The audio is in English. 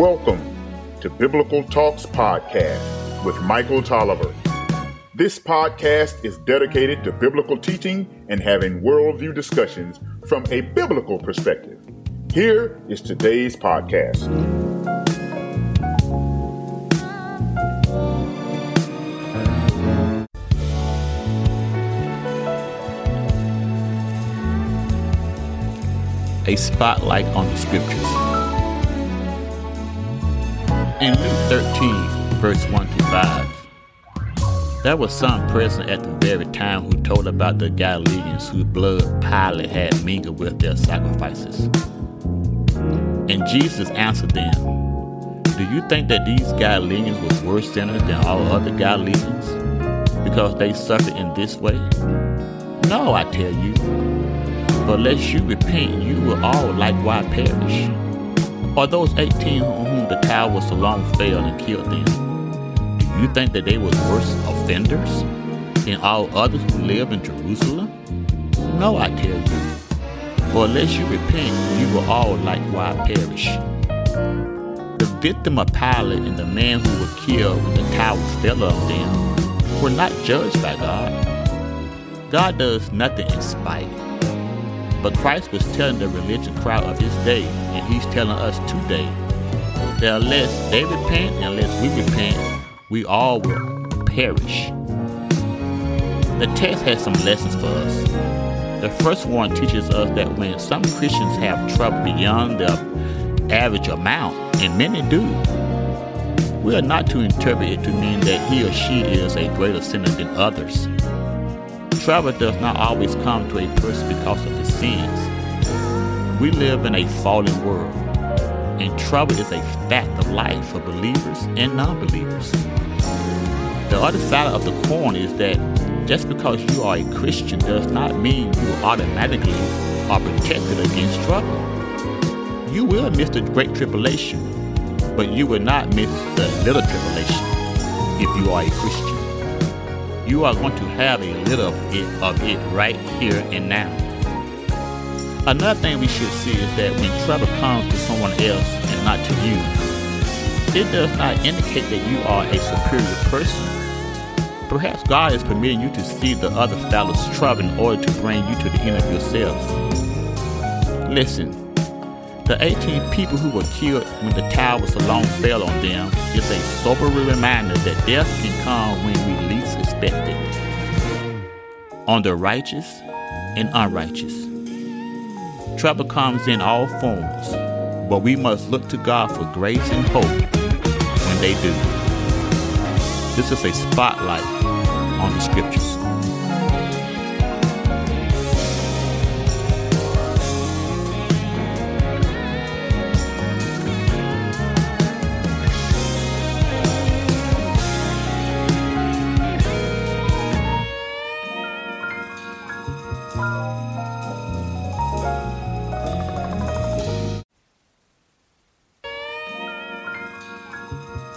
to Biblical Talks Podcast with Michael Tolliver. This podcast is dedicated to biblical teaching and having worldview discussions from a biblical perspective. Here is today's podcast. A spotlight on the scriptures. In Luke 13, verse 1 to 5, there was some present at the very time who told about the Galileans whose blood Pilate had mingled with their sacrifices. And Jesus answered them, Do you think that these Galileans were worse sinners than all other Galileans because they suffered in this way? No, I tell you. But unless you repent, you will all likewise perish. Or those 18 on whom the tower Siloam failed and killed them, do you think that they were worse offenders than all others who live in Jerusalem? No, I tell you. For unless you repent, you will all likewise perish. The victim of Pilate and the man who was killed when the tower fell on them were not judged by God. God does nothing in spite. But Christ was telling the religious crowd of his day, and he's telling us today, that unless they repent and unless we repent, we all will perish. The text has some lessons for us. The first one teaches us that when some Christians have trouble beyond the average amount, and many do, we are not to interpret it to mean that he or she is a greater sinner than others. Trouble does not always come to a person because of his sins. We live in a fallen world, and trouble is a fact of life for believers and non believers. The other side of the coin is that just because you are a Christian does not mean you automatically are protected against trouble. You will miss the great tribulation, but you will not miss the little tribulation if you are a Christian you are going to have a little of it, of it right here and now. Another thing we should see is that when trouble comes to someone else and not to you, it does not indicate that you are a superior person. Perhaps God is permitting you to see the other fellow's trouble in order to bring you to the end of yourself. Listen, the 18 people who were killed when the tower was alone fell on them is a sobering reminder that death can come when we least expect it. On the righteous and unrighteous. Trouble comes in all forms, but we must look to God for grace and hope when they do. This is a spotlight on the scriptures.